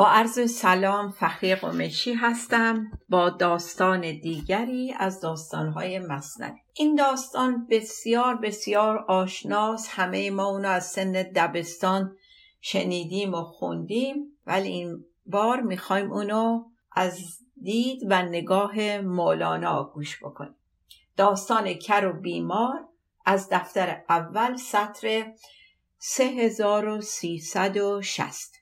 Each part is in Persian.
با عرض سلام فخری قمشی هستم. با داستان دیگری از داستانهای مصنوی. این داستان بسیار بسیار آشناس. همه ما اونو از سن دبستان شنیدیم و خوندیم. ولی این بار می‌خوایم اونو از دید و نگاه مولانا گوش بکنیم. داستان کر و بیمار از دفتر اول سطر 3360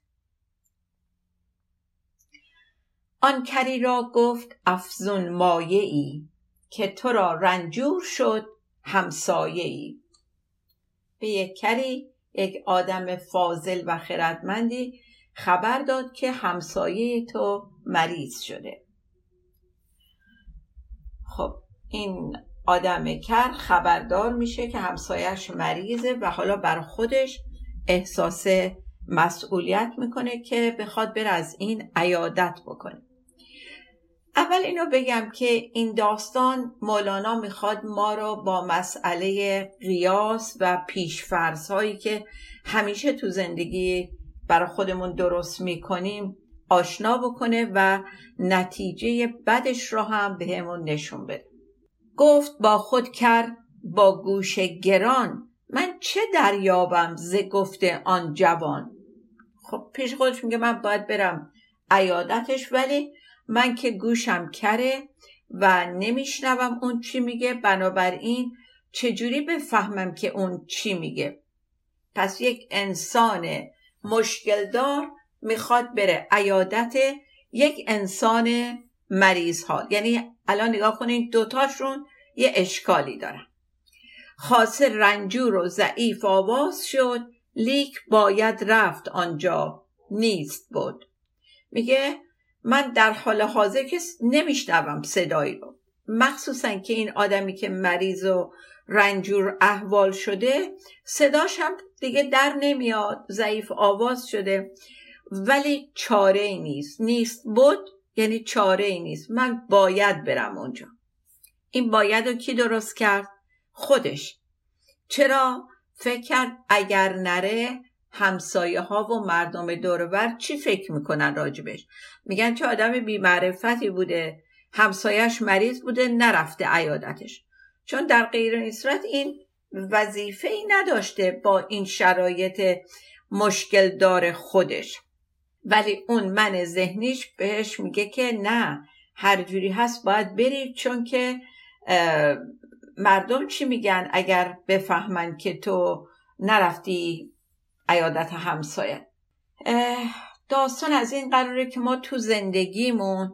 آن کری را گفت افزون مایه ای که تو را رنجور شد همسایه ای به یک کری یک آدم فاضل و خردمندی خبر داد که همسایه تو مریض شده. خب این آدم کر خبردار میشه که همسایش مریضه و حالا بر خودش احساس مسئولیت می‌کنه که بخواد بر از این عیادت بکنه. اول اینو بگم که این داستان مولانا می‌خواد ما رو با مسئله قیاس و پیشفرض هایی که همیشه تو زندگی برای خودمون درست می‌کنیم آشنا بکنه و نتیجه بدش رو هم بهمون نشون بده. گفت با خود کرد با گوش گران. من چه دریابم ز گفته آن جوان؟ خب پیش خودش میگه من باید برم عیادتش ولی من که گوشم کره و نمیشنوم اون چی میگه. بنابراین چجوری بفهمم که اون چی میگه؟ پس یک انسان مشکلدار می‌خواد بره عیادت یک انسان مریض ها یعنی الان نگاه کنین دوتاشون یه اشکالی دارن. خاصه رنجور و ضعیف آواز شد. لیک باید رفت. آنجا نیست بود. میگه من در حال حاضر که نمیشنوم صدایی رو. مخصوصا که این آدمی که مریض و رنجور احوال شده صداش هم دیگه در نمیاد ضعیف آواز شده. ولی چاره ای نیست. نیست بود یعنی چاره ای نیست. من باید برم اونجا. این باید رو کی درست کرد؟ خودش. چرا؟ فکر کرد اگر نره همسایه ها و مردم دورور چی فکر می‌کنن راجبش؟ میگن چه آدم بیمعرفتی بوده همسایش مریض بوده نرفته عیادتش. چون در غیر این صورت این وظیفه ای نداشته با این شرایط مشکل دار خودش. ولی اون من ذهنیش بهش میگه که نه هر جوری هست باید برید چون که مردم چی میگن؟ اگر بفهمن که تو نرفتی عیادت همسایه. داستان از این قراره که ما تو زندگیمون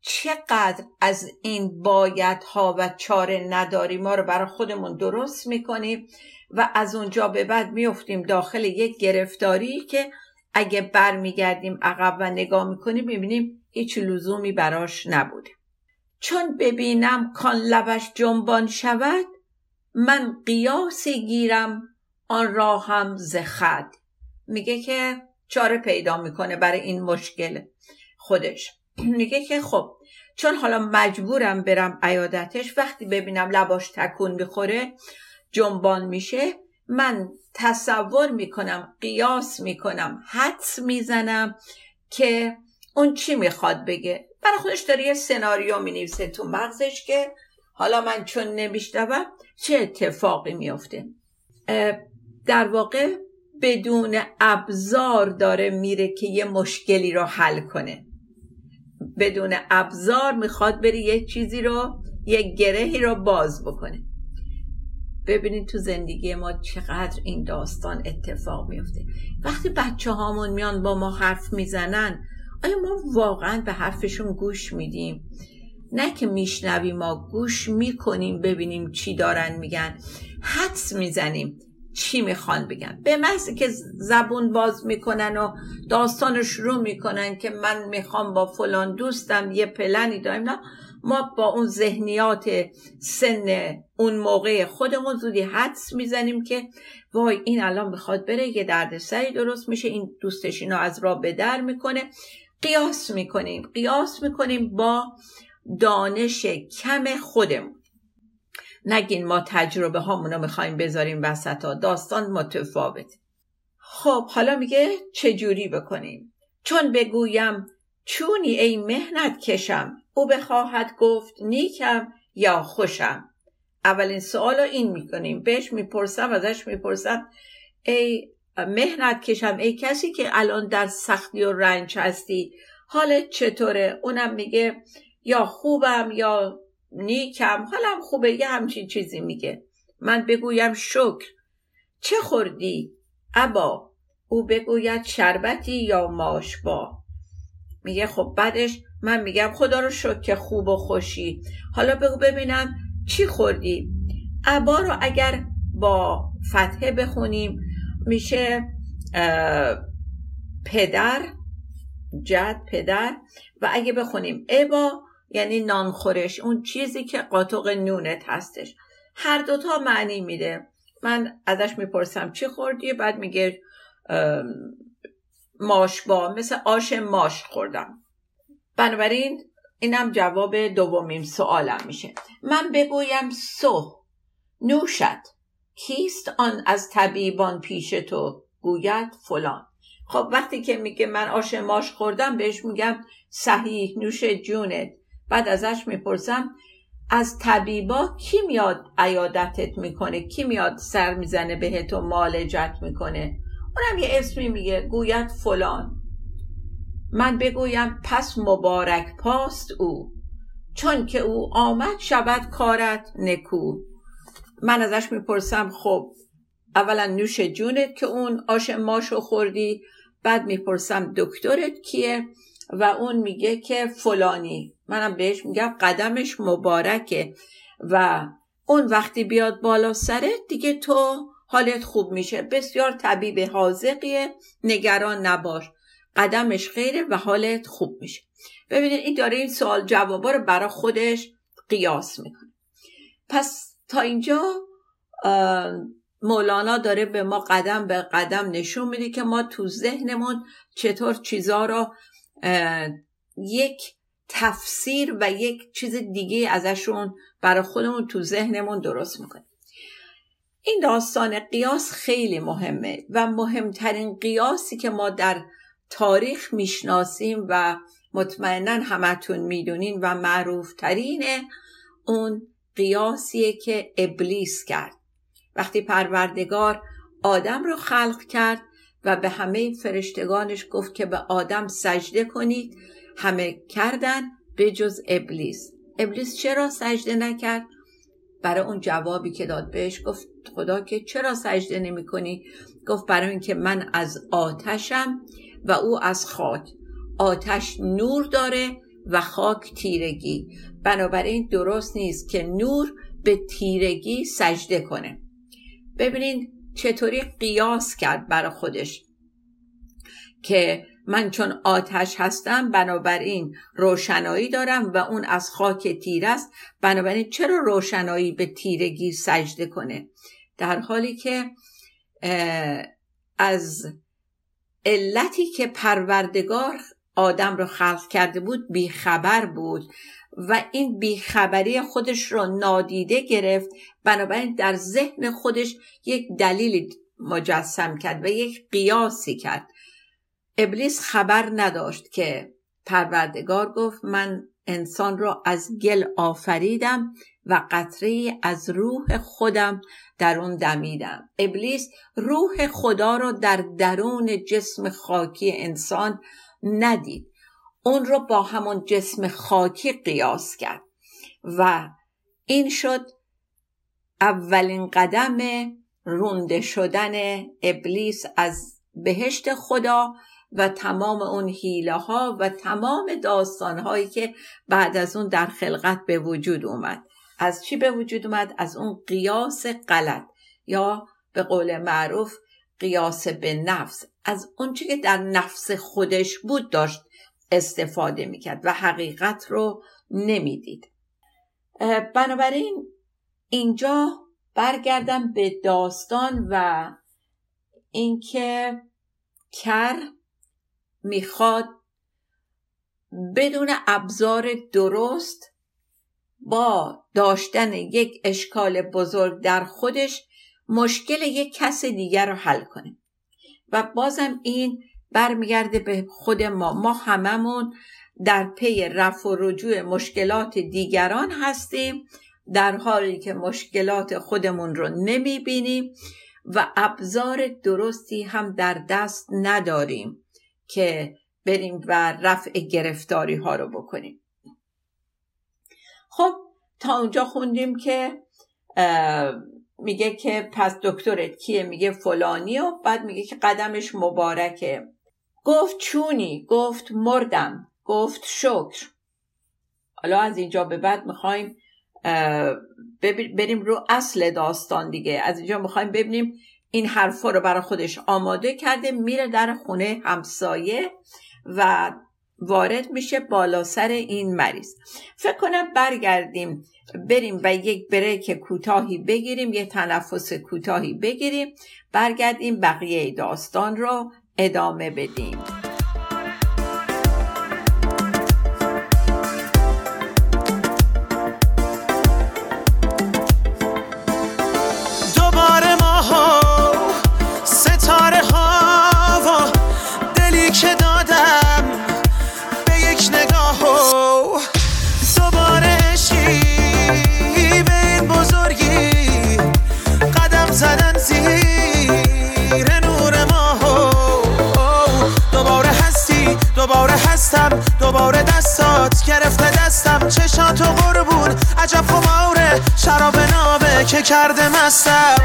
چقدر از این بایدها و چاره نداری ما رو برای خودمون درست می‌کنیم و از اونجا به بعد میفتیم داخل یک گرفتاری که اگه برمیگردیم عقب و نگاه می‌کنیم می‌بینیم هیچ لزومی براش نبوده. چون ببینم کان لبش جنبان شود من قیاسی گیرم آن را هم زخد میگه که چاره پیدا می‌کنه برای این مشکل خودش. میگه که خب چون حالا مجبورم برم عیادتش وقتی ببینم لباش تکون می‌خوره جنبان میشه من تصور می‌کنم قیاس می‌کنم حدس می‌زنم که اون چی می‌خواد بگه. برای خودش داره یه سناریو می‌نویسه تو مغزش که حالا من چون نمیشنوم چه اتفاقی میفته در واقع بدون ابزار داره میره که یه مشکلی رو حل کنه. بدون ابزار می‌خواد بری یه چیزی رو یه گرهی رو باز بکنه. ببینید تو زندگی ما چقدر این داستان اتفاق میفته. وقتی بچه هامون میان با ما حرف می‌زنن آیا ما واقعا به حرفشون گوش میدیم؟ نه که میشنویم ما گوش می‌کنیم ببینیم چی دارن میگن. حدس می‌زنیم. چی می‌خوان بگن؟ به محضی که زبون باز می‌کنن و داستان شروع می‌کنن که من می‌خوام با فلان دوستم یه پلنی داریم نه. ما با اون ذهنیات سن اون موقع خودمون زودی حدس می‌زنیم که وای این الان می‌خواد بره یه دردسری درست میشه این دوستش اینو از راه به در می‌کنه. قیاس می‌کنیم قیاس می‌کنیم با دانش کم خودمون. نگین ما تجربه هامونو می‌خوایم بذاریم وسط ها داستان متفاوت. خب حالا میگه چجوری بکنیم؟ چون بگویم چونی ای مهنت کشم او بخواهد گفت نیکم یا خوشم. اولین سوال این می‌کنیم بهش می‌پرسم ازش می‌پرسم ای مهنت کشم ای کسی که الان در سختی و رنج هستی حالت چطوره؟ اونم میگه یا خوبم یا نیکم. حالم خوبه یه همچین چیزی میگه. من بگویم شکر. چه خوردی؟ ابا او بگوید شربتی یا ماشبا میگه خب بعدش من میگم خدا رو شکر که خوب و خوشی. حالا بگو ببینم چی خوردی؟ ابا رو اگر با فتحه بخونیم میشه پدر جد پدر. و اگه بخونیم ابا یعنی نانخورش اون چیزی که قاطق نونت هستش. هر دوتا معنی میده. من ازش می‌پرسم چی خوردی؟ بعد میگه ماش با مثل آش ماش خوردم. بنابراین اینم جواب دومیم سوالم میشه. من بگویم سو نوشت. کیست آن از طبیبان پیش تو؟ گوید فلان. خب وقتی که میگه من آش ماش خوردم بهش میگم صحیح نوش جونت. بعد ازش می‌پرسم از طبیبا کی میاد عیادتت می‌کنه؟ کی میاد سر می‌زنه بهت و مالجت می‌کنه؟ اونم یه اسمی میگه گوید فلان. من بگویم پس مبارک پاست او. چون که او آمد شود کارت نکو. من ازش می‌پرسم خب اولا نوش جونت که اون آش ماشو خوردی بعد می‌پرسم دکترت کیه؟ و اون میگه که فلانی. منم بهش میگم قدمش مبارکه. و اون وقتی بیاد بالا سرت دیگه تو حالت خوب میشه. بسیار طبیب حاضقیه نگران نباش. قدمش خیره و حالت خوب میشه. ببینید این داره این سوال جوابا رو برای خودش قیاس می‌کنه. پس تا اینجا مولانا داره به ما قدم به قدم نشون میده که ما تو ذهنمون چطور چیزا رو یک تفسیر و یک چیز دیگه ازشون برای خودمون تو ذهنمون درست می‌کنیم. این داستان قیاس خیلی مهمه و مهمترین قیاسی که ما در تاریخ می‌شناسیم و مطمئنا همتون می‌دونین و معروفترین اون قیاسیه که ابلیس کرد. وقتی پروردگار آدم رو خلق کرد و به همه فرشتگانش گفت که به آدم سجده کنید همه کردن به جز ابلیس. ابلیس چرا سجده نکرد؟ برای اون جوابی که داد بهش گفت خدا که چرا سجده نمی کنی؟ گفت برای اینکه من از آتشم و او از خاک. آتش نور داره و خاک تیرگی. بنابراین درست نیست که نور به تیرگی سجده کنه. ببینید چطوری قیاس کرد برای خودش که من چون آتش هستم بنابراین روشنایی دارم و اون از خاک تیر است. بنابراین چرا روشنایی به تیرگی سجده کنه؟ در حالی که از علتی که پروردگار آدم رو خلق کرده بود بیخبر بود و این بیخبری خودش رو نادیده گرفت. بنابراین در ذهن خودش یک دلیل مجسم کرد و یک قیاسی کرد. ابلیس خبر نداشت که پروردگار گفت من انسان را از گل آفریدم و قطره از روح خودم در اون دمیدم. ابلیس روح خدا را در درون جسم خاکی انسان ندید. اون رو با همون جسم خاکی قیاس کرد و این شد اولین قدم رونده شدن ابلیس از بهشت خدا و تمام اون حیله ها و تمام داستان هایی که بعد از اون در خلقت به وجود اومد. از چی به وجود اومد؟ از اون قیاس غلط یا به قول معروف قیاس به نفس. از اونچه که در نفس خودش بود داشت استفاده می‌کرد و حقیقت رو نمی‌دید. بنابراین اینجا برگردم به داستان و اینکه کر می‌خواد بدون ابزار درست با داشتن یک اشکال بزرگ در خودش مشکل یک کس دیگر رو حل کنه. و بازم این برمیگرده به خود ما. ما هممون در پی رفع و رجوع مشکلات دیگران هستیم در حالی که مشکلات خودمون رو نمی بینیم و ابزار درستی هم در دست نداریم. که بریم و رفع گرفتاری ها رو بکنیم. خب تا اونجا خوندیم که میگه که پس دکترت کیه؟ میگه فلانی و بعد میگه که قدمش مبارکه. گفت چونی؟ گفت مردم. گفت شکر. حالا از اینجا به بعد می‌خوایم بریم رو اصل داستان دیگه. از اینجا می‌خوایم ببینیم این حرفا رو برای خودش آماده کرده میره در خونه همسایه و وارد میشه بالا سر این مریض. فکر کنم برگردیم بریم و یک بریک کوتاهی بگیریم یه تنفس کوتاهی بگیریم برگردیم بقیه داستان رو ادامه بدیم. که کرده مستم؟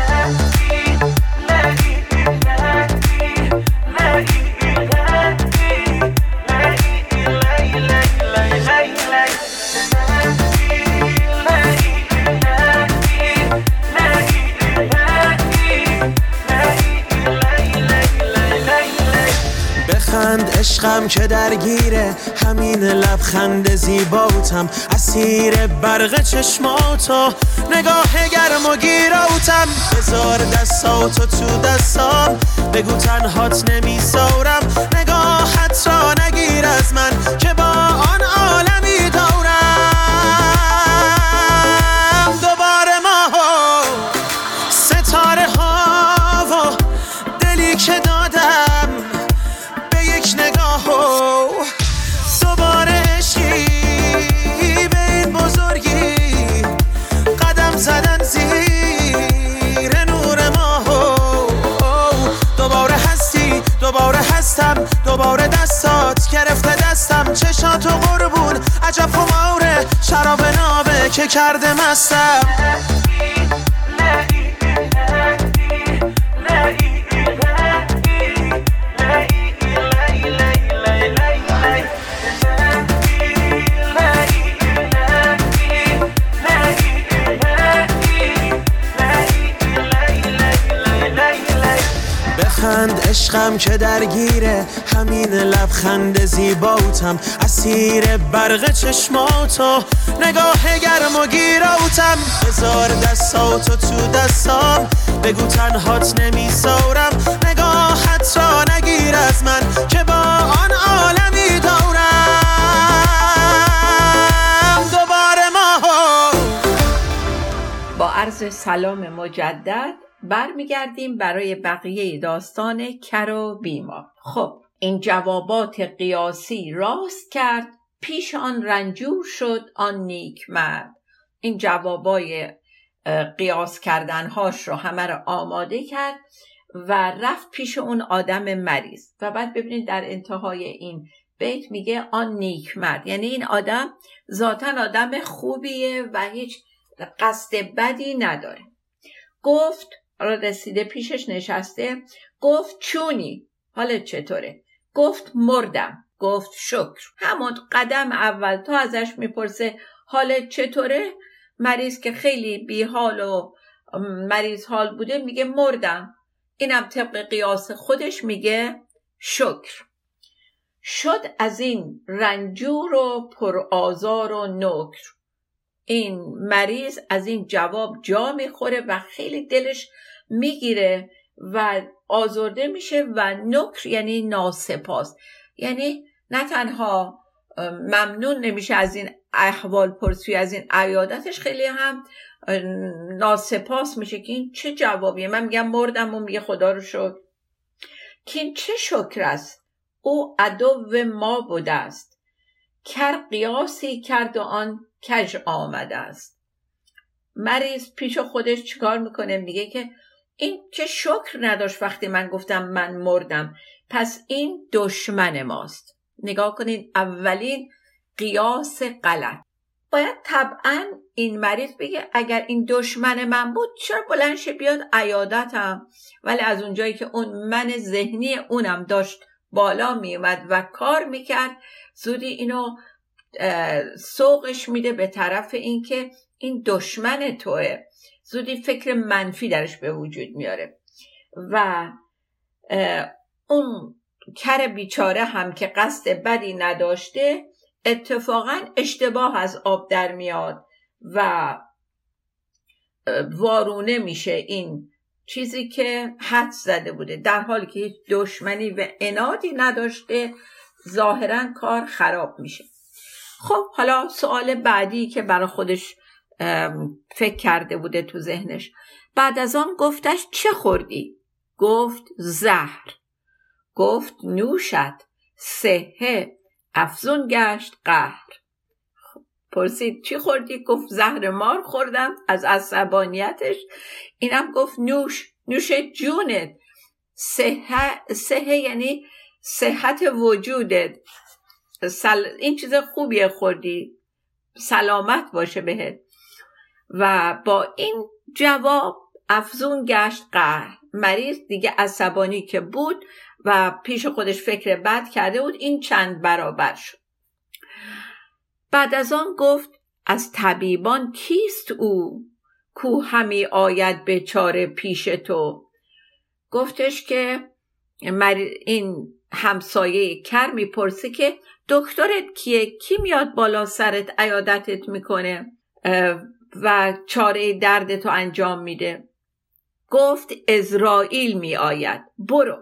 عشقم که درگیره. همین لبخند زیباتم. اسیر برق چشماتو. نگاه گرم و گیراوتم بذار دستاتو تو دستام بگو تنهات نمیسارم. نگاهت را نگیر از من. شراب نابه که کرده مستم. عشقم که درگیره. همین لبخند زیباتم. اسیر برق چشماتو. نگاه گرم و گیراوتم بذار دستاتو تو دستام. بگو تنهات نمیسارم. نگاهت را نگیر از من که با آن عالمی دارم. دوباره ما با عرض سلام مجدد برمیگردیم برای بقیه داستان کر و بیمار خب این جوابات قیاسی راست کرد پیش آن رنجور شد آن نیک مرد این جوابای قیاس کردنهاش رو همه رو آماده کرد و رفت پیش اون آدم مریض. و بعد ببینید در انتهای این بیت میگه آن نیک مرد یعنی این آدم ذاتا آدم خوبیه و هیچ قصد بدی نداره. گفت حالا رسیده پیشش نشسته. گفت چونی. حالت چطوره؟ گفت مردم. گفت شکر. همون قدم اول تا ازش می‌پرسه حالت چطوره؟ مریض که خیلی بیحال و مریض حال بوده میگه مردم. اینم طبق قیاس خودش میگه شکر. شد از این رنجور و پرآزار و نکر. این مریض از این جواب جا می‌خوره و خیلی دلش می‌گیره و آزرده میشه و نکر یعنی ناسپاس. یعنی نه تنها ممنون نمیشه از این احوال پرسوی از این عیادتش خیلی هم ناسپاس میشه که این چه جوابیه. من میگم مردم و میگه خدا رو شد که این چه شکر است؟ او عدو ما بوده است. کر قیاسی کرد و آن کج آمده است. مریض پیش خودش چیکار می‌کنه؟ میگه که این چه شکر نداشت وقتی من گفتم من مردم. پس این دشمن ماست. نگاه کنین اولین قیاس غلط. باید طبعا این مریض بگه اگر این دشمن من بود چرا بلنش بیاد عیادتم؟ ولی از اونجایی که اون من ذهنی اونم داشت بالا میومد و کار می‌کرد زودی اینو سوقش میده به طرف اینکه این دشمن توه. زودی فکر منفی درش به وجود میاره. و اون کر بیچاره هم که قصد بدی نداشته اتفاقا اشتباه از آب در میاد و وارونه میشه این چیزی که حد زده بوده. در حالی که هیچ دشمنی و انادی نداشته ظاهرا کار خراب میشه. خب حالا سوال بعدی که برای خودش فکر کرده بوده تو ذهنش. بعد از آن گفتش چه خوردی؟ گفت زهر. گفت نوشت سهه افزون گشت قهر. پرسید چی خوردی؟ گفت زهر مار خوردم از عصبانیتش. اینم گفت نوش نوش جونت. سهه, سهه یعنی صحت وجودت. این چیز خوبیه خوردی. سلامت باشه بهت. و با این جواب افزون گشت قهر. مریض دیگه عصبانی که بود و پیش خودش فکر بد کرده بود این چند برابر شد. بعد از آن گفت از طبیبان کیست او؟ کو همی آید به چاره پیش تو؟ گفتش که این همسایه کر می‌پرسه که دکترت کیه؟ کی میاد بالا سرت عیادتت می‌کنه؟ و چاره دردتو انجام میده. گفت ازرائیل می آید برو.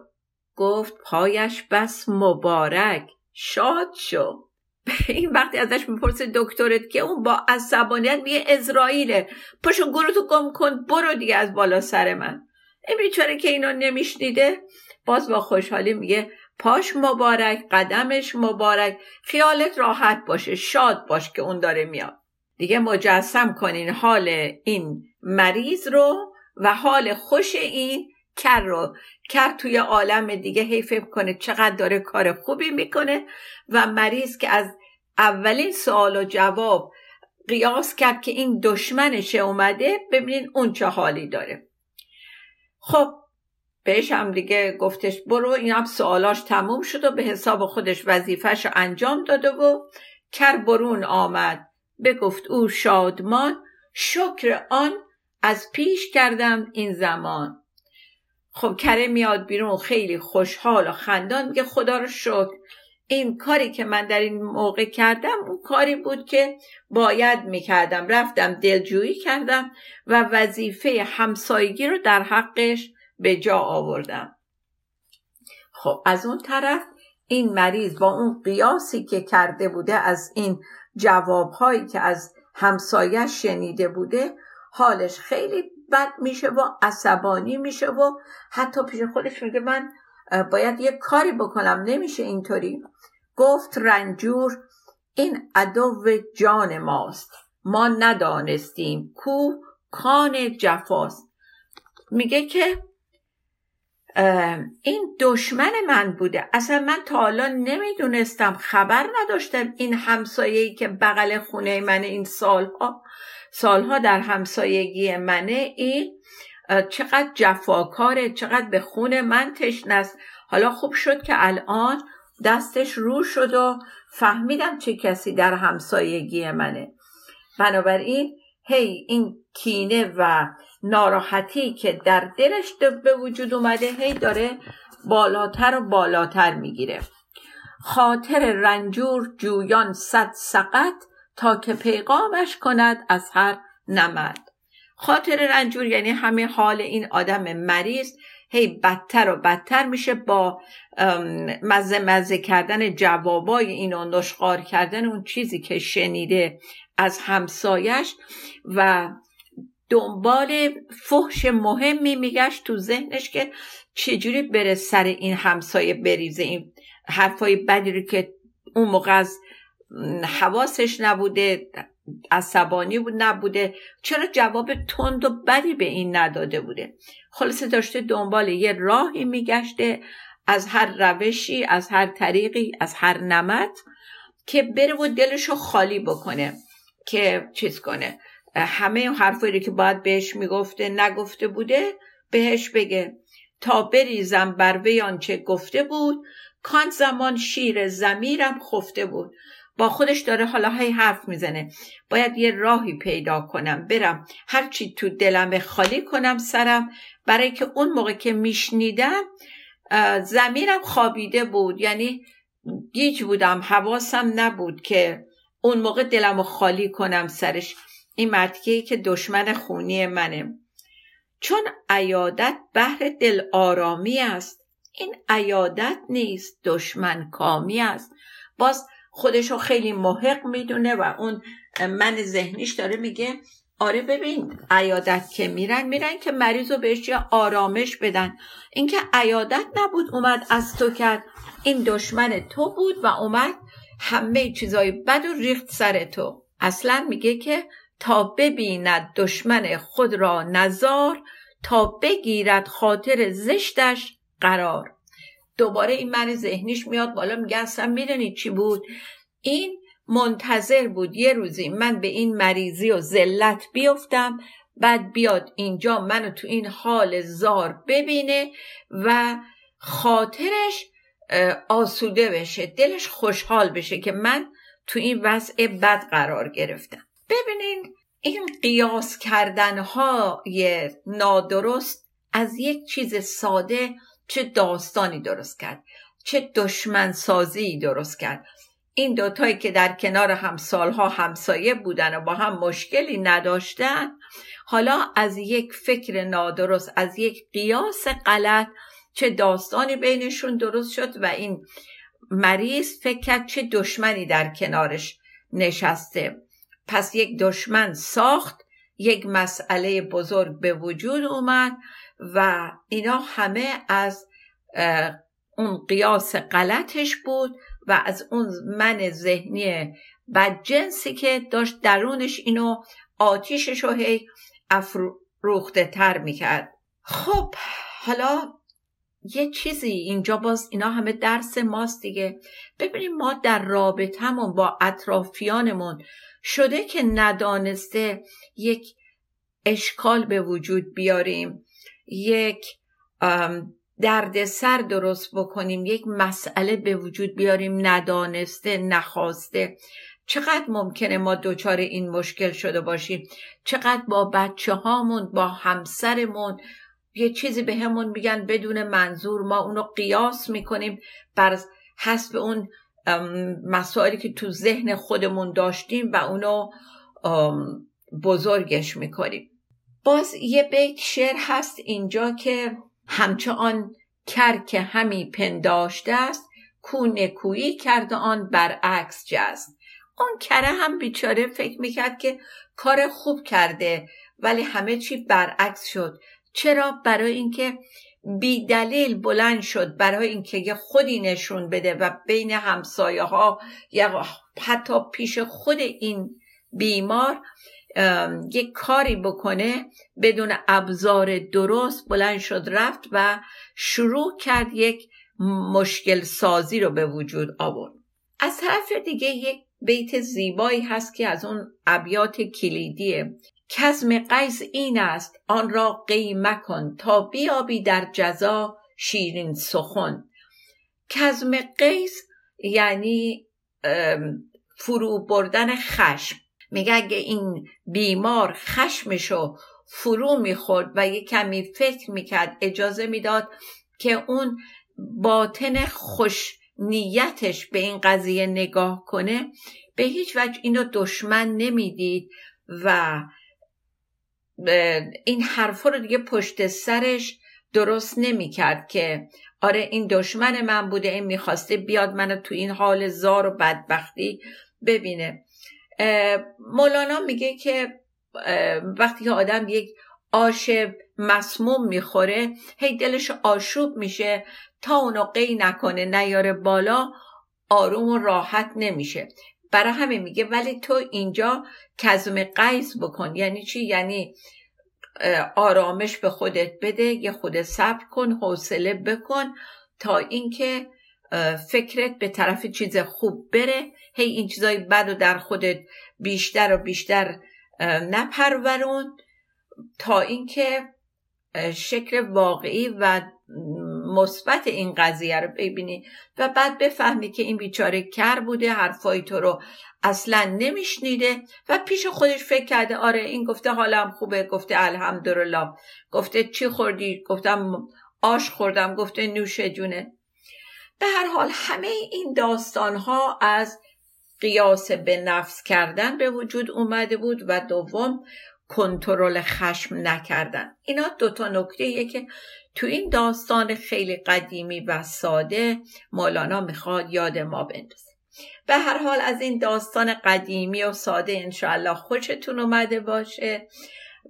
گفت پایش بس مبارک. شاد شو. این وقتی ازش می‌پرسه دکترت که اون با عصبانیت میگه اسرائیله پشو گروتو گم کن برو دیگه از بالا سر من. این بیچاره که اینو نمیشنیده باز با خوشحالی میگه پاش مبارک قدمش مبارک خیالت راحت باشه شاد باش که اون داره میاد. دیگه مجسم کنین حال این مریض رو و حال خوش این کر رو. کر توی عالم دیگه هی فکر کنه چقدر داره کار خوبی می‌کنه و مریض که از اولین سوال و جواب قیاس کرد که این دشمنشه اومده ببینین اون چه حالی داره. خب بهش هم دیگه گفتش برو این هم سوالاش تموم شد و به حساب خودش وظیفش رو انجام داده و کر برون آمد. بگفت او شادمان شکر آن از پیش کردم این زمان. خب کره میاد بیرون خیلی خوشحال و خندان میگه خدا رو شکر. این کاری که من در این موقع کردم اون کاری بود که باید می‌کردم. رفتم دلجویی کردم و وظیفه همسایگی رو در حقش به جا آوردم. خب از اون طرف این مریض با اون قیاسی که کرده بوده از این جوابهایی که از همسایه شنیده بوده حالش خیلی بد میشه و عصبانی میشه و حتی پیش خودش میگه من باید یه کاری بکنم نمیشه اینطوری. گفت رنجور این عدو جان ماست ما ندانستیم کو کان جفاست. میگه که این دشمن من بوده. اصلا من تا حالا نمی‌دونستم خبر نداشتم این همسایه‌ای که بغل خونه من این سالها سالها در همسایگی منه این چقدر جفاکاره چقدر به خون من تشنست حالا خوب شد که الان دستش رو شد و فهمیدم چه کسی در همسایگی منه. بنابراین هی این کینه و ناراحتی که در دلش به وجود اومده هی داره بالاتر و بالاتر می‌گیره. خاطر رنجور جویان صد سقط تا که پیغامش کند از هر نمد. خاطر رنجور یعنی همه حال این آدم مریض هی بدتر و بدتر میشه با مزه مزه کردن جوابای این و نشخار کردن اون چیزی که شنیده از همسایش و دنبال فحش مهمی میگشت تو ذهنش که چجوری بره سر این همسایه بریزه. این حرفای بدی رو که اون موقع از حواسش نبوده عصبانی بود نبوده. چرا جواب تند و بدی به این نداده بوده؟ خلاصه داشته دنبال یه راهی میگشته از هر روشی از هر طریقی از هر نمت که بره و دلشو خالی بکنه که چیز کنه. همه حرفایی که باید بهش می‌گفته نگفته بوده بهش بگه. تا بریزم بر وی آنچه گفته بود کان زمان شیر زمیرم خفته بود. با خودش داره حالا های حرف می‌زنه. باید یه راهی پیدا کنم برم هرچی تو دلم خالی کنم سرم. برای که اون موقع که میشنیدم زمیرم خوابیده بود. یعنی گیج بودم حواسم نبود که اون موقع دلم خالی کنم سرش. این مرتیه که دشمن خونی منه. چون عیادت بهر دل آرامی است. این عیادت نیست دشمن کامی است. باز خودشو خیلی محق می‌دونه و اون من ذهنیش داره میگه آره ببین عیادت که میرن میرن که مریض رو بهش آرامش بدن. اینکه عیادت نبود اومد از تو کرد این دشمن تو بود و اومد همه چیزای بد و ریخت سر تو. اصلا میگه که تا ببیند دشمن خود را نزار تا بگیرد خاطر زشتش قرار. دوباره این من ذهنیش میاد بالا میگه اصلا می‌دونی چی بود؟ این منتظر بود یه روزی من به این مریضی و ذلت بیفتم بعد بیاد اینجا منو تو این حال زار ببینه و خاطرش آسوده بشه دلش خوشحال بشه که من تو این وضع بد قرار گرفتم. ببینین این قیاس کردنهای نادرست از یک چیز ساده چه داستانی درست کرد چه دشمن سازی درست کرد. این دوتایی که در کنار هم سالها همسایه بودن و با هم مشکلی نداشتن حالا از یک فکر نادرست از یک قیاس غلط چه داستانی بینشون درست شد و این مریض فکر کرد چه دشمنی در کنارش نشسته. پس یک دشمن ساخت یک مسئله بزرگ به وجود اومد. و اینا همه از اون قیاس غلطش بود و از اون من ذهنی بدجنسی که داشت درونش اینو آتیشش رو هی افروخته تر می‌کرد. خب حالا یه چیزی اینجا باز اینا همه درس ماست دیگه. ببینیم ما در رابطمون با اطرافیانمون شده که ندانسته یک اشکال به وجود بیاریم. یک دردسر درست بکنیم یک مسئله به وجود بیاریم ندانسته نخواسته. چقدر ممکنه ما دچار این مشکل شده باشیم؟ چقدر با بچه هامون با همسرمون یه چیزی به همون میگن بدون منظور ما اونو قیاس می‌کنیم بر حسب اون مسائلی که تو ذهن خودمون داشتیم و اونو بزرگش می‌کنیم. باز یه بیت شعر هست اینجا که همچه آن که همی پنداشته است کو نکویی کرده آن برعکس جست. اون کره هم بیچاره فکر می‌کرد که کار خوب کرده ولی همه چی برعکس شد. چرا؟ برای اینکه بی دلیل بلند شد برای اینکه یه خودی نشون بده و بین همسایه ها یا حتی پیش خود این بیمار یک کاری بکنه بدون ابزار درست بلند شد رفت و شروع کرد یک مشکل سازی رو به وجود آورد. از طرف دیگه یک بیت زیبایی هست که از اون ابیات کلیدیه. کزم قیس این است آن را قیمه کن تا بیابی در جزا شیرین سخن. کزم قیس یعنی فرو بردن خشم. میگه اگه این بیمار خشمشو فرو می‌خورد و یه کمی فکر می‌کرد اجازه می‌داد که اون باطن خوش نیتش به این قضیه نگاه کنه به هیچ وجه اینو دشمن نمی‌دید و این حرفا رو دیگه پشت سرش درست نمی‌کرد که آره این دشمن من بوده این می‌خواسته بیاد منو تو این حال زار و بدبختی ببینه. مولانا میگه که وقتی که آدم یک آش مسموم می‌خوره هی دلش آشوب میشه تا اونو قی نکنه نیاره بالا آروم و راحت نمیشه. برای همه میگه ولی تو اینجا کزم قیز بکن. یعنی چی؟ یعنی آرامش به خودت بده یه خود صبر کن حوصله بکن تا اینکه فکرت به طرف چیز خوب بره هی این چیزای بد و در خودت بیشتر و بیشتر نپرورون تا اینکه شکل واقعی و مثبت این قضیه رو ببینی و بعد بفهمی که این بیچاره کر بوده حرفای تو رو اصلا نمیشنیده و پیش خودش فکر کرده آره این گفته حالم خوبه گفته الحمدلله گفته چی خوردی؟ گفتم آش خوردم گفته نوش جونه. به هر حال همه این داستان ها از قیاس به نفس کردن به وجود اومده بود و دوم کنترل خشم نکردن. اینا دوتا نکته که تو این داستان خیلی قدیمی و ساده مولانا می‌خواد یاد ما بندازه. به هر حال از این داستان قدیمی و ساده انشاءالله خوشتون اومده باشه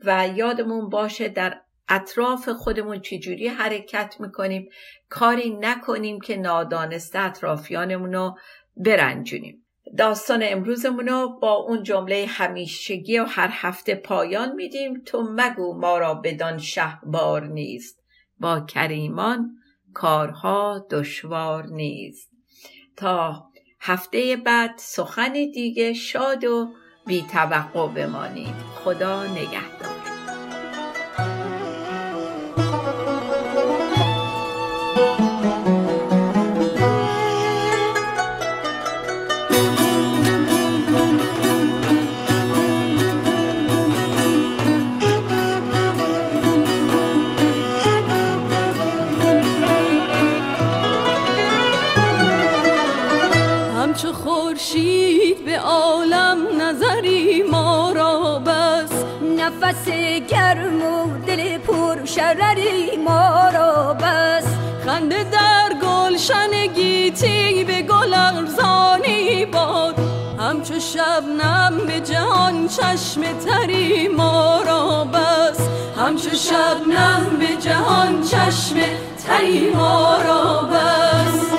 و یادمون باشه در اطراف خودمون چجوری حرکت می‌کنیم کاری نکنیم که نادانسته اطرافیانمون رو برنجونیم. داستان امروزمون رو با اون جمله همیشگی و هر هفته پایان میدیم. تو مگو ما را بدان شهبار نیست. با کریمان کارها دشوار نیست. تا هفته بعد سخن دیگه شاد و بی توقع بمانید. خدا نگهدار. گرم و دل پر شرری ما را بس. خنده در گلشن گیتی به گل ارزانی باد. همچو شبنم به جهان چشم تری ما را بس. همچو شبنم به جهان چشم تری ما را بس.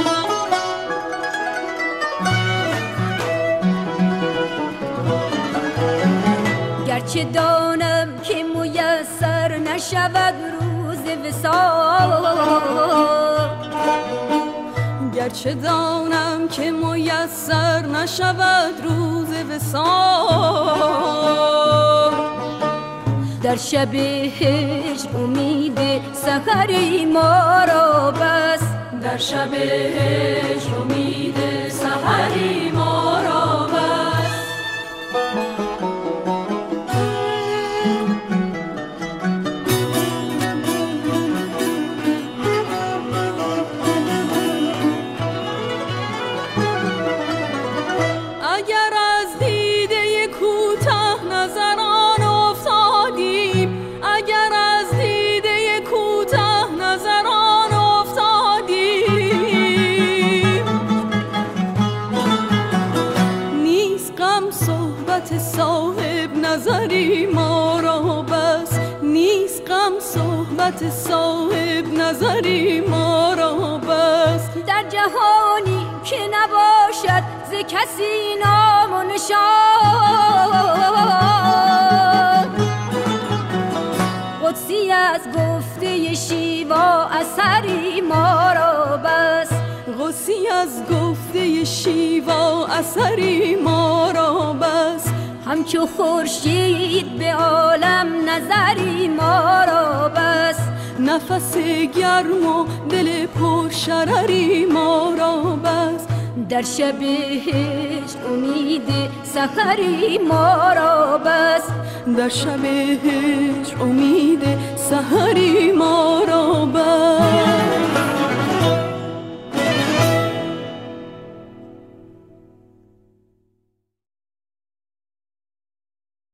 گرچه دانم وسال گرچه دانم که میسر نشود روز وسال در شب هجر امید سحری ما را بس در شب هجر امید سحری ما را صحبت صاحب نظری ما را بس. در جهانی که نباشد ز کسی نام و نشان. قدسی از گفته شیوا اثری ما را بس. قدسی از گفته شیوا اثری ما را بس. همچو خورشید به عالم نظری ما را بس. نفس گرم و دل پر شرری ما را بس. در شب هجر امید سحری ما را بس. در شب هجر امید سحری ما را بس.